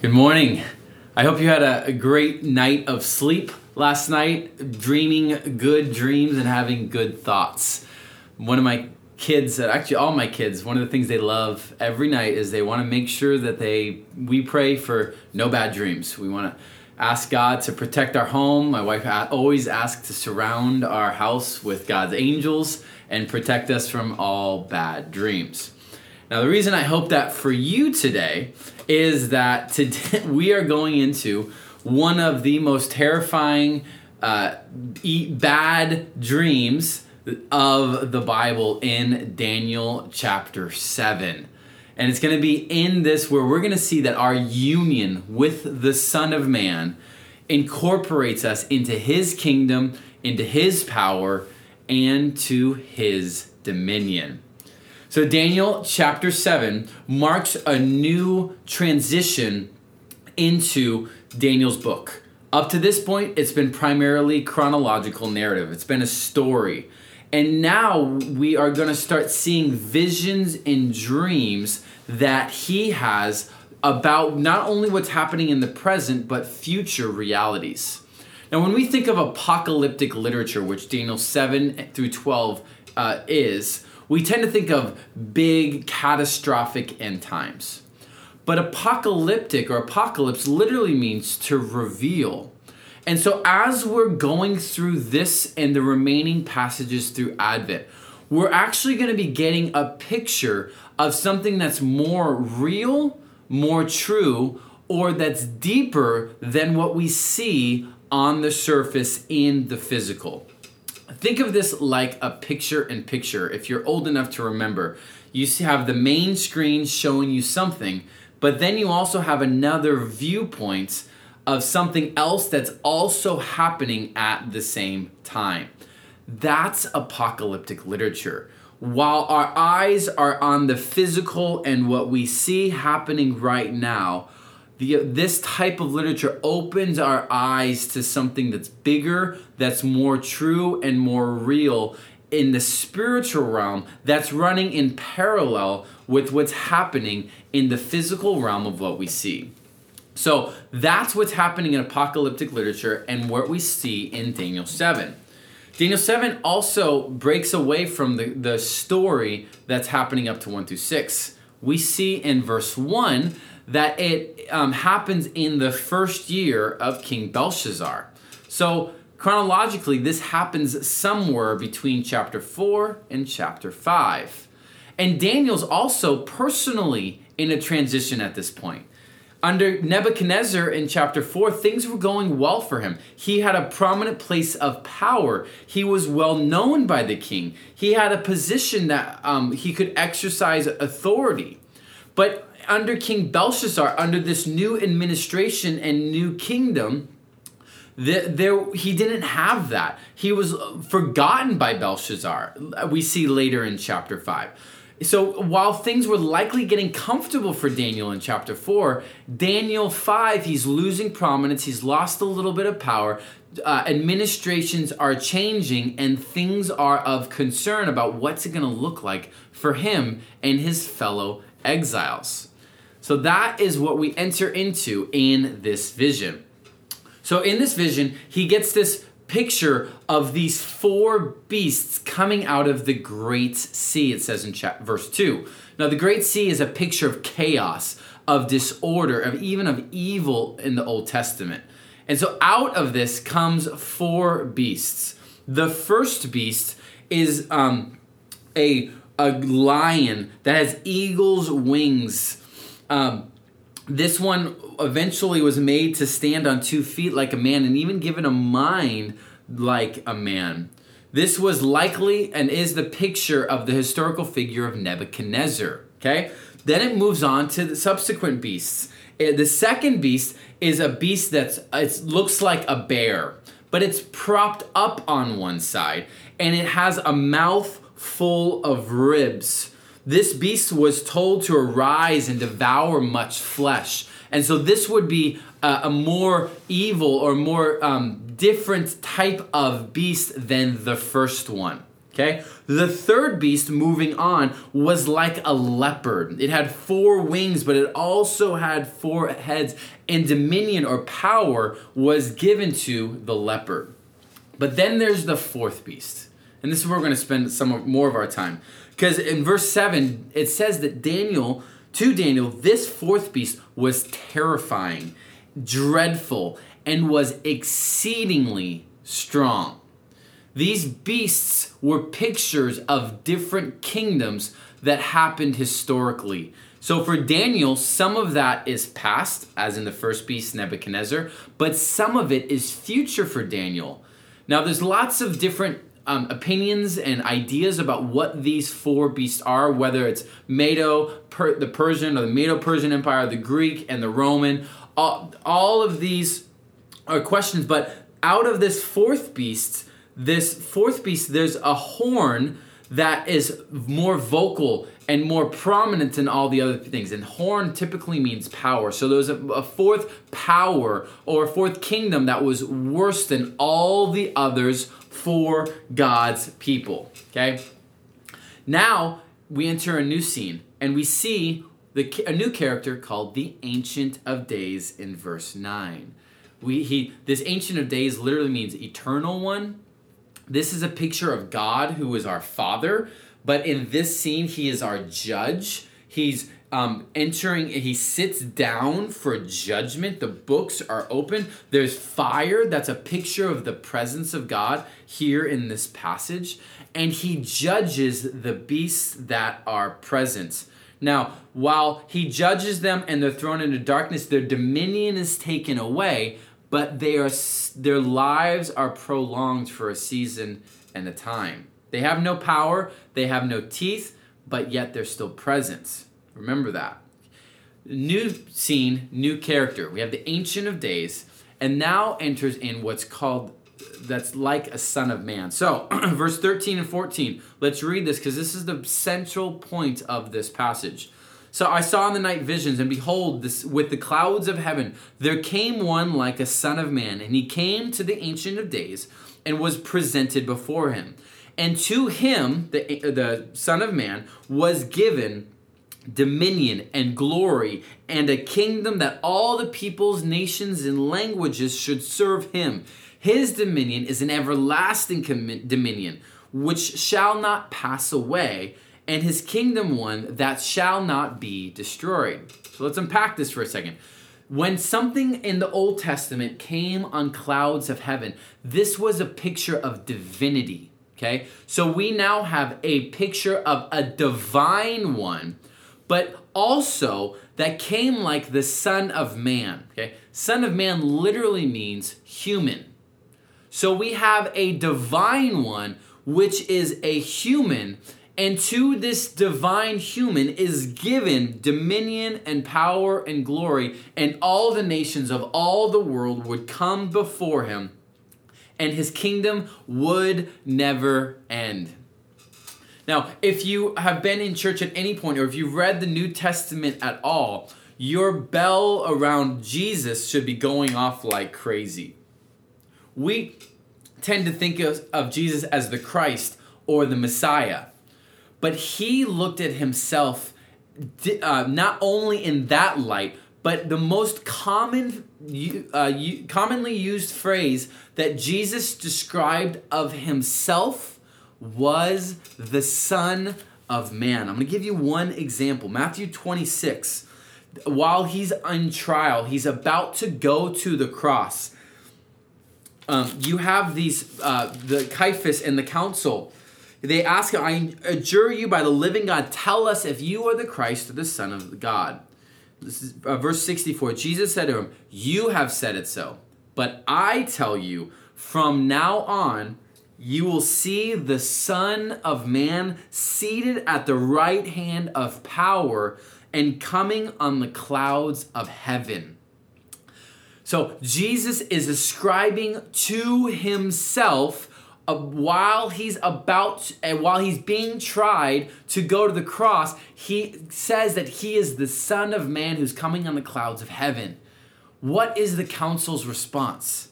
Good morning. I hope you had a, great night of sleep last night, dreaming good dreams and having good thoughts. One of my kids, uh, actually all my kids, one of the things they love every night is they want to make sure that they we pray for no bad dreams. We want to ask God to protect our home. My wife always asks to surround our house with God's angels and protect us from all bad dreams. Now, the reason I hope that for you today is that today we are going into one of the most terrifying uh, bad dreams of the Bible in Daniel chapter 7. And it's going to be in this where we're going to see that our union with the Son of Man incorporates us into his kingdom, into his power, and to his dominion. So, Daniel chapter 7 marks a new transition into Daniel's book. Up to this point, it's been primarily chronological narrative, it's been a story. And now we are going to start seeing visions and dreams that he has about not only what's happening in the present, but future realities. Now, when we think of apocalyptic literature, which Daniel 7 through 12 uh, is, we tend to think of big, catastrophic end times. But apocalyptic or apocalypse literally means to reveal. And so, as we're going through this and the remaining passages through Advent, we're actually going to be getting a picture of something that's more real, more true, or that's deeper than what we see on the surface in the physical. Think of this like a picture in picture. If you're old enough to remember, you have the main screen showing you something, but then you also have another viewpoint of something else that's also happening at the same time. That's apocalyptic literature. While our eyes are on the physical and what we see happening right now, the, this type of literature opens our eyes to something that's bigger, that's more true, and more real in the spiritual realm that's running in parallel with what's happening in the physical realm of what we see. So that's what's happening in apocalyptic literature and what we see in Daniel 7. Daniel 7 also breaks away from the, the story that's happening up to 1 through 6. We see in verse 1 that it um, happens in the first year of King Belshazzar. So, chronologically, this happens somewhere between chapter 4 and chapter 5. And Daniel's also personally in a transition at this point. Under Nebuchadnezzar in chapter 4, things were going well for him. He had a prominent place of power. He was well known by the king. He had a position that um, he could exercise authority. But under King Belshazzar, under this new administration and new kingdom, the, there he didn't have that. He was forgotten by Belshazzar. We see later in chapter 5. So while things were likely getting comfortable for Daniel in chapter 4, Daniel 5, he's losing prominence, he's lost a little bit of power. Uh, administrations are changing and things are of concern about what's it going to look like for him and his fellow exiles. So that is what we enter into in this vision. So in this vision, he gets this picture of these four beasts coming out of the great sea, it says in chapter, verse 2. Now, the great sea is a picture of chaos, of disorder, of even of evil in the Old Testament. And so out of this comes four beasts. The first beast is um, a, a lion that has eagle's wings um, this one eventually was made to stand on two feet like a man and even given a mind like a man. This was likely and is the picture of the historical figure of Nebuchadnezzar. Okay? Then it moves on to the subsequent beasts. Uh, the second beast is a beast that it looks like a bear, but it's propped up on one side and it has a mouth full of ribs. This beast was told to arise and devour much flesh. And so this would be a, a more evil or more um, different type of beast than the first one. Okay? The third beast, moving on, was like a leopard. It had four wings, but it also had four heads, and dominion or power was given to the leopard. But then there's the fourth beast. And this is where we're going to spend some more of our time. Because in verse 7, it says that Daniel, to Daniel, this fourth beast was terrifying, dreadful, and was exceedingly strong. These beasts were pictures of different kingdoms that happened historically. So for Daniel, some of that is past, as in the first beast, Nebuchadnezzar, but some of it is future for Daniel. Now, there's lots of different um, opinions and ideas about what these four beasts are, whether it's Medo, per, the Persian, or the Medo Persian Empire, the Greek, and the Roman. All, all of these are questions, but out of this fourth beast, this fourth beast, there's a horn that is more vocal and more prominent than all the other things. And horn typically means power. So there's a, a, fourth power or a fourth kingdom that was worse than all the others for God's people. Okay? Now we enter a new scene and we see the, a new character called the Ancient of Days in verse 9. We, he, this Ancient of Days literally means eternal one this is a picture of God who is our Father, but in this scene, He is our judge. He's um, entering, he sits down for judgment. The books are open. There's fire. That's a picture of the presence of God here in this passage. And he judges the beasts that are present. Now, while he judges them and they're thrown into darkness, their dominion is taken away but they are their lives are prolonged for a season and a time. They have no power, they have no teeth, but yet they're still present. Remember that. New scene, new character. We have the Ancient of Days, and now enters in what's called that's like a son of man. So, verse 13 and 14, let's read this because this is the central point of this passage. So I saw in the night visions, and behold, this, with the clouds of heaven, there came one like a son of man, and he came to the Ancient of Days and was presented before him. And to him, the, the Son of Man, was given dominion and glory and a kingdom that all the peoples, nations, and languages should serve him. His dominion is an everlasting com- dominion which shall not pass away and his kingdom one that shall not be destroyed. So let's unpack this for a second. When something in the Old Testament came on clouds of heaven, this was a picture of divinity. Okay? So we now have a picture of a divine one, but also that came like the Son of Man. Okay? Son of Man literally means human. So we have a divine one, which is a human and to this divine human is given dominion and power and glory, and all the nations of all the world would come before him, and his kingdom would never end. Now, if you have been in church at any point, or if you've read the New Testament at all, your bell around Jesus should be going off like crazy. We tend to think of, of Jesus as the Christ or the Messiah. But he looked at himself uh, not only in that light, but the most common, uh, commonly used phrase that Jesus described of himself was the Son of Man. I'm going to give you one example. Matthew 26. While he's on trial, he's about to go to the cross. Um, you have these, uh, the Caiaphas and the council they ask him, I adjure you by the living God, tell us if you are the Christ or the Son of God. This is uh, verse 64. Jesus said to him, You have said it so. But I tell you, from now on, you will see the Son of Man seated at the right hand of power and coming on the clouds of heaven. So Jesus is ascribing to himself uh, while he's about and while he's being tried to go to the cross, he says that he is the Son of Man who's coming on the clouds of heaven. What is the council's response?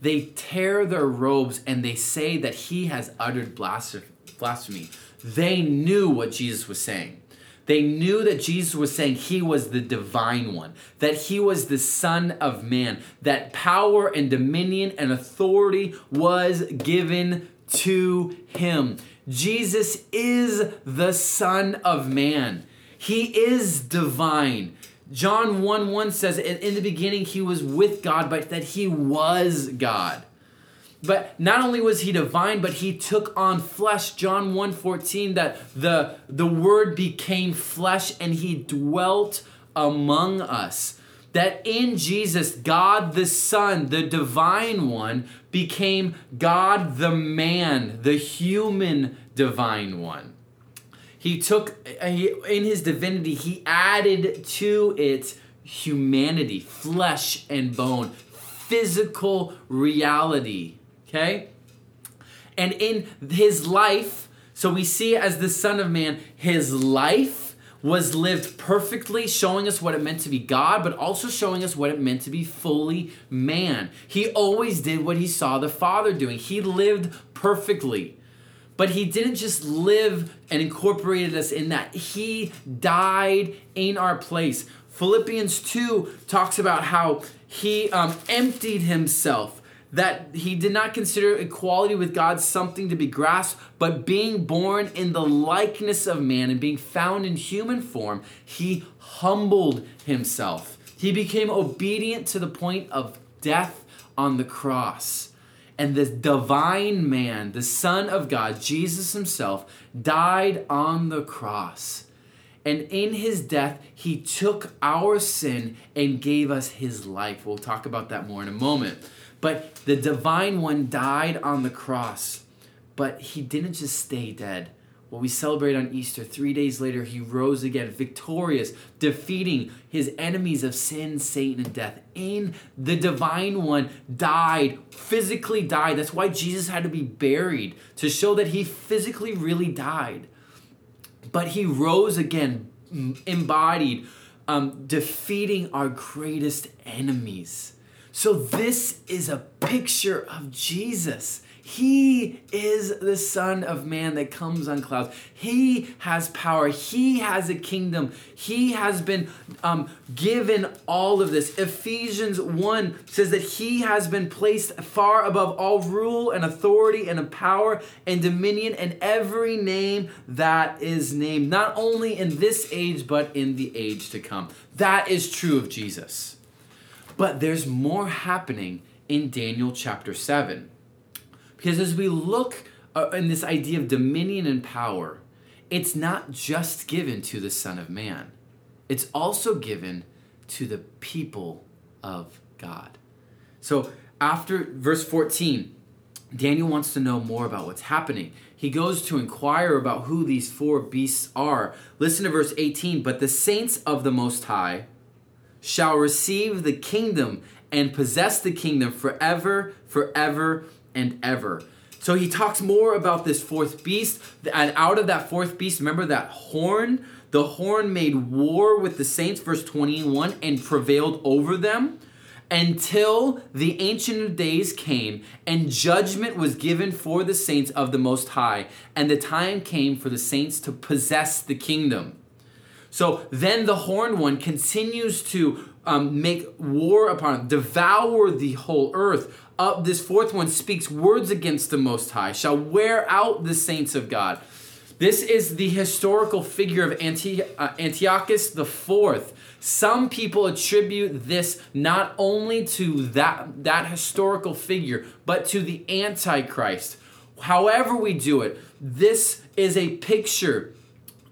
They tear their robes and they say that he has uttered blasphemy. They knew what Jesus was saying. They knew that Jesus was saying he was the divine one, that he was the Son of Man, that power and dominion and authority was given to him. Jesus is the Son of Man. He is divine. John 1 1 says, In the beginning, he was with God, but that he was God. But not only was he divine, but he took on flesh. John 1 14, that the, the word became flesh and he dwelt among us. That in Jesus, God the Son, the divine one, became God the man, the human divine one. He took, he, in his divinity, he added to it humanity, flesh and bone, physical reality. Okay? And in his life, so we see as the Son of Man, his life was lived perfectly, showing us what it meant to be God, but also showing us what it meant to be fully man. He always did what he saw the Father doing, he lived perfectly. But he didn't just live and incorporated us in that. He died in our place. Philippians 2 talks about how he um, emptied himself, that he did not consider equality with God something to be grasped, but being born in the likeness of man and being found in human form, he humbled himself. He became obedient to the point of death on the cross. And the divine man, the Son of God, Jesus Himself, died on the cross. And in His death, He took our sin and gave us His life. We'll talk about that more in a moment. But the divine one died on the cross, but He didn't just stay dead what we celebrate on Easter, three days later, he rose again, victorious, defeating his enemies of sin, Satan, and death. In the divine one, died, physically died. That's why Jesus had to be buried, to show that he physically really died. But he rose again, embodied, um, defeating our greatest enemies. So, this is a picture of Jesus. He is the Son of Man that comes on clouds. He has power. He has a kingdom. He has been um, given all of this. Ephesians 1 says that He has been placed far above all rule and authority and power and dominion and every name that is named, not only in this age, but in the age to come. That is true of Jesus. But there's more happening in Daniel chapter 7. Because as we look uh, in this idea of dominion and power, it's not just given to the Son of Man, it's also given to the people of God. So after verse 14, Daniel wants to know more about what's happening. He goes to inquire about who these four beasts are. Listen to verse 18. But the saints of the Most High shall receive the kingdom and possess the kingdom forever, forever, and ever. So he talks more about this fourth beast. And out of that fourth beast, remember that horn? The horn made war with the saints, verse 21, and prevailed over them until the Ancient Days came and judgment was given for the saints of the Most High. And the time came for the saints to possess the kingdom. So then the horned one continues to um, make war upon, devour the whole earth uh, this fourth one speaks words against the Most High, shall wear out the saints of God. This is the historical figure of Anti- uh, Antiochus IV. Some people attribute this not only to that, that historical figure, but to the Antichrist. However, we do it, this is a picture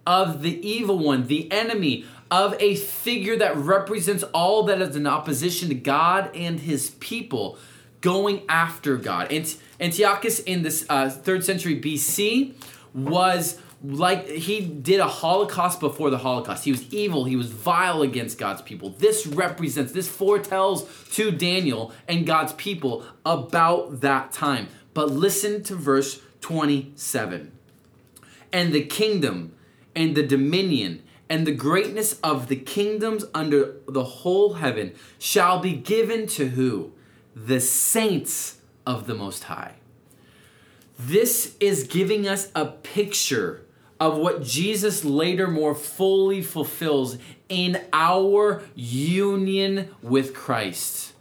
of the evil one, the enemy, of a figure that represents all that is in opposition to God and his people going after God. Ant- Antiochus in the uh, third century BC was like he did a holocaust before the holocaust. He was evil. He was vile against god's people. This represents this foretells to daniel and god's people about that time. But listen to verse 27 and the kingdom and the dominion and the greatness of the kingdoms under the whole heaven shall be given to who the saints of the Most High. This is giving us a picture of what Jesus later more fully fulfills in our union with Christ.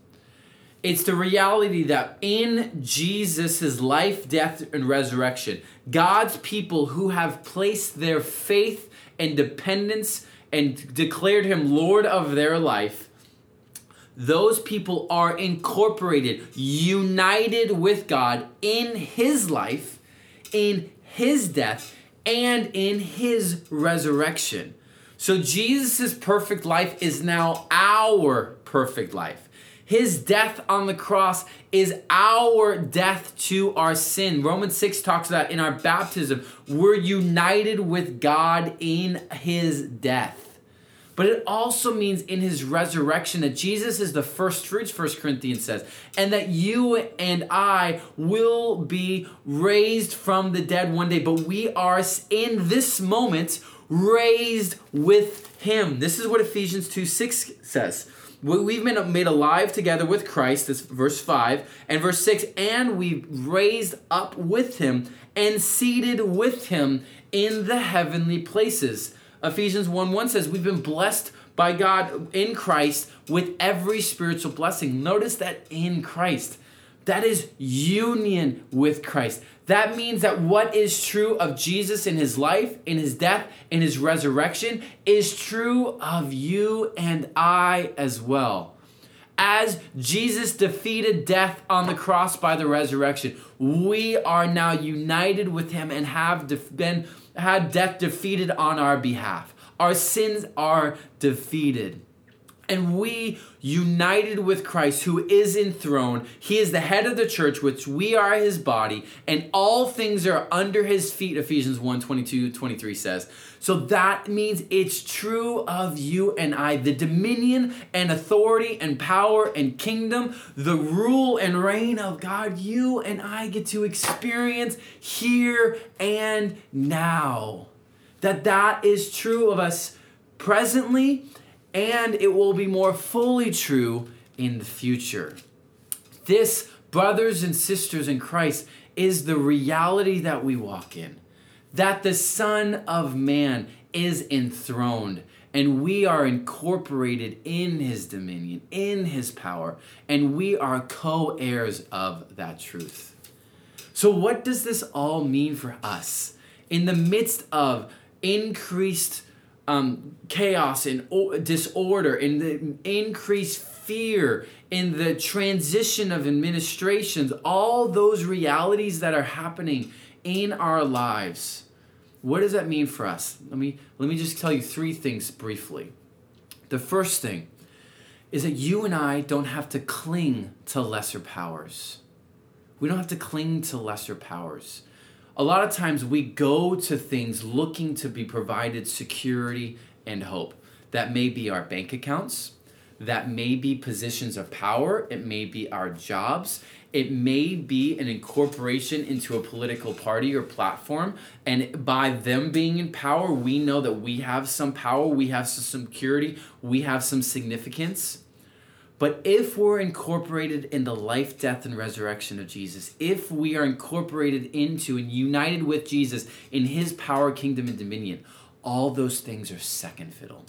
It's the reality that in Jesus' life, death, and resurrection, God's people who have placed their faith and dependence and declared him Lord of their life, those people are incorporated, united with God in his life, in his death, and in his resurrection. So Jesus' perfect life is now our perfect life. His death on the cross is our death to our sin. Romans 6 talks about in our baptism, we're united with God in his death. But it also means in his resurrection that Jesus is the first fruits, 1 Corinthians says, and that you and I will be raised from the dead one day. But we are in this moment raised with him. This is what Ephesians 2 6 says. We've been made alive together with Christ, that's verse 5, and verse 6, and we raised up with him and seated with him in the heavenly places. Ephesians 1 1 says, We've been blessed by God in Christ with every spiritual blessing. Notice that in Christ. That is union with Christ. That means that what is true of Jesus in his life, in his death, in his resurrection is true of you and I as well. As Jesus defeated death on the cross by the resurrection, we are now united with him and have been had death defeated on our behalf. Our sins are defeated and we united with Christ who is enthroned. He is the head of the church, which we are his body, and all things are under his feet, Ephesians 1 22 23 says. So that means it's true of you and I. The dominion and authority and power and kingdom, the rule and reign of God, you and I get to experience here and now. That that is true of us presently and it will be more fully true in the future. This, brothers and sisters in Christ, is the reality that we walk in. That the Son of Man is enthroned and we are incorporated in his dominion, in his power, and we are co heirs of that truth. So, what does this all mean for us? In the midst of increased um, chaos and o- disorder, and the increased fear, in the transition of administrations, all those realities that are happening in our lives. What does that mean for us? Let me let me just tell you three things briefly. The first thing is that you and I don't have to cling to lesser powers. We don't have to cling to lesser powers a lot of times we go to things looking to be provided security and hope. That may be our bank accounts, that may be positions of power, it may be our jobs, it may be an incorporation into a political party or platform. And by them being in power, we know that we have some power, we have some security, we have some significance. But if we're incorporated in the life, death, and resurrection of Jesus, if we are incorporated into and united with Jesus in his power, kingdom, and dominion, all those things are second fiddle.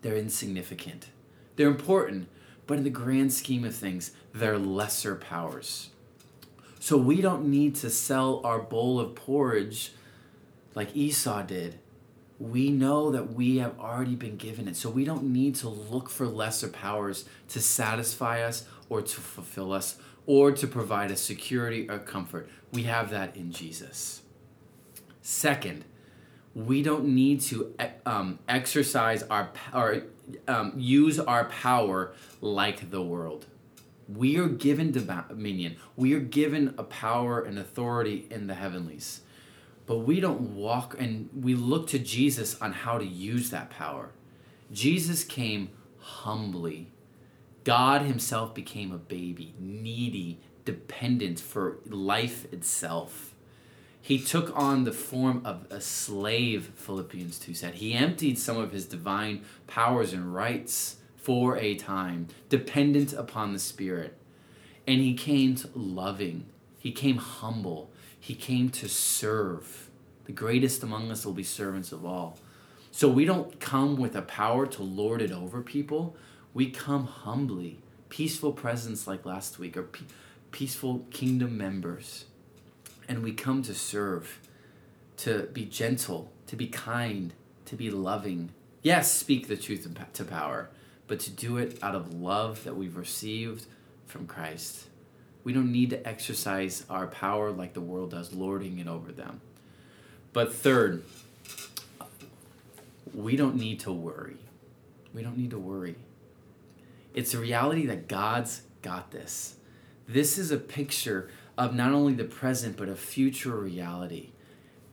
They're insignificant. They're important, but in the grand scheme of things, they're lesser powers. So we don't need to sell our bowl of porridge like Esau did we know that we have already been given it. So we don't need to look for lesser powers to satisfy us or to fulfill us or to provide us security or comfort. We have that in Jesus. Second, we don't need to um, exercise our or um, use our power like the world. We are given dominion. We are given a power and authority in the heavenlies but we don't walk and we look to Jesus on how to use that power. Jesus came humbly. God Himself became a baby, needy, dependent for life itself. He took on the form of a slave, Philippians 2 said. He emptied some of his divine powers and rights for a time, dependent upon the Spirit. And he came loving, he came humble, He came to serve. The greatest among us will be servants of all. So we don't come with a power to lord it over people. We come humbly, peaceful presence like last week, or pe- peaceful kingdom members. And we come to serve, to be gentle, to be kind, to be loving. Yes, speak the truth to power, but to do it out of love that we've received from Christ. We don't need to exercise our power like the world does, lording it over them. But third, we don't need to worry. We don't need to worry. It's a reality that God's got this. This is a picture of not only the present, but a future reality.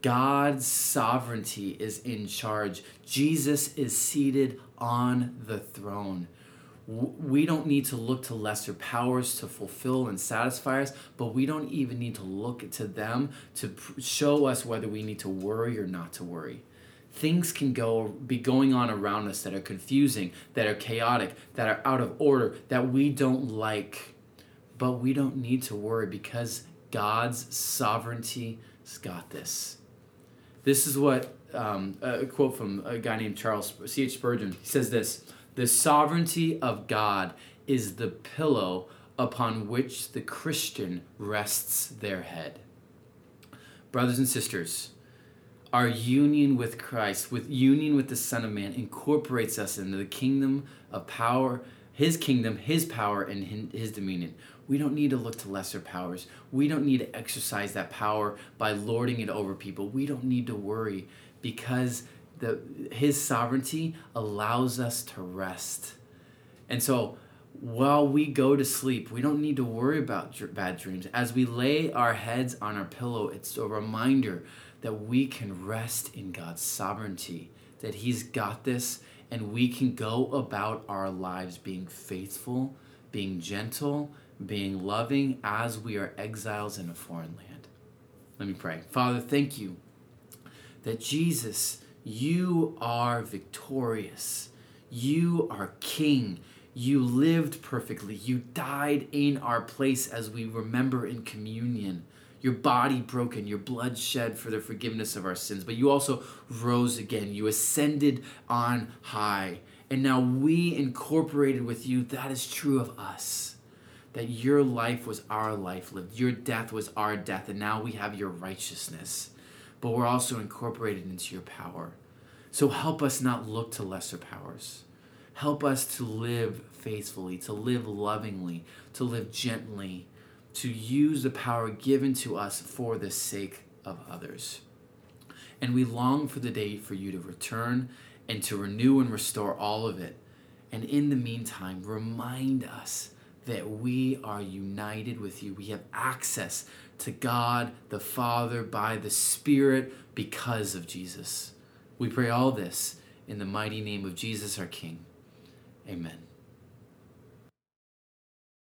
God's sovereignty is in charge. Jesus is seated on the throne. We don't need to look to lesser powers to fulfill and satisfy us, but we don't even need to look to them to show us whether we need to worry or not to worry. Things can go be going on around us that are confusing that are chaotic that are out of order that we don't like. But we don't need to worry because god's sovereignty has got this. This is what um, a quote from a guy named charles c.h spurgeon. He says this the sovereignty of god is the pillow upon which the christian rests their head brothers and sisters our union with Christ, with union with the Son of Man, incorporates us into the kingdom of power, His kingdom, His power, and His dominion. We don't need to look to lesser powers. We don't need to exercise that power by lording it over people. We don't need to worry because the His sovereignty allows us to rest. And so, while we go to sleep, we don't need to worry about bad dreams. As we lay our heads on our pillow, it's a reminder that we can rest in God's sovereignty, that He's got this, and we can go about our lives being faithful, being gentle, being loving as we are exiles in a foreign land. Let me pray. Father, thank you that Jesus, you are victorious. You are King. You lived perfectly. You died in our place as we remember in communion your body broken, your blood shed for the forgiveness of our sins, but you also rose again. You ascended on high. And now we incorporated with you, that is true of us. That your life was our life lived, your death was our death, and now we have your righteousness. But we're also incorporated into your power. So help us not look to lesser powers. Help us to live faithfully, to live lovingly, to live gently, to use the power given to us for the sake of others. And we long for the day for you to return and to renew and restore all of it. And in the meantime, remind us that we are united with you. We have access to God the Father by the Spirit because of Jesus. We pray all this in the mighty name of Jesus our King. Amen.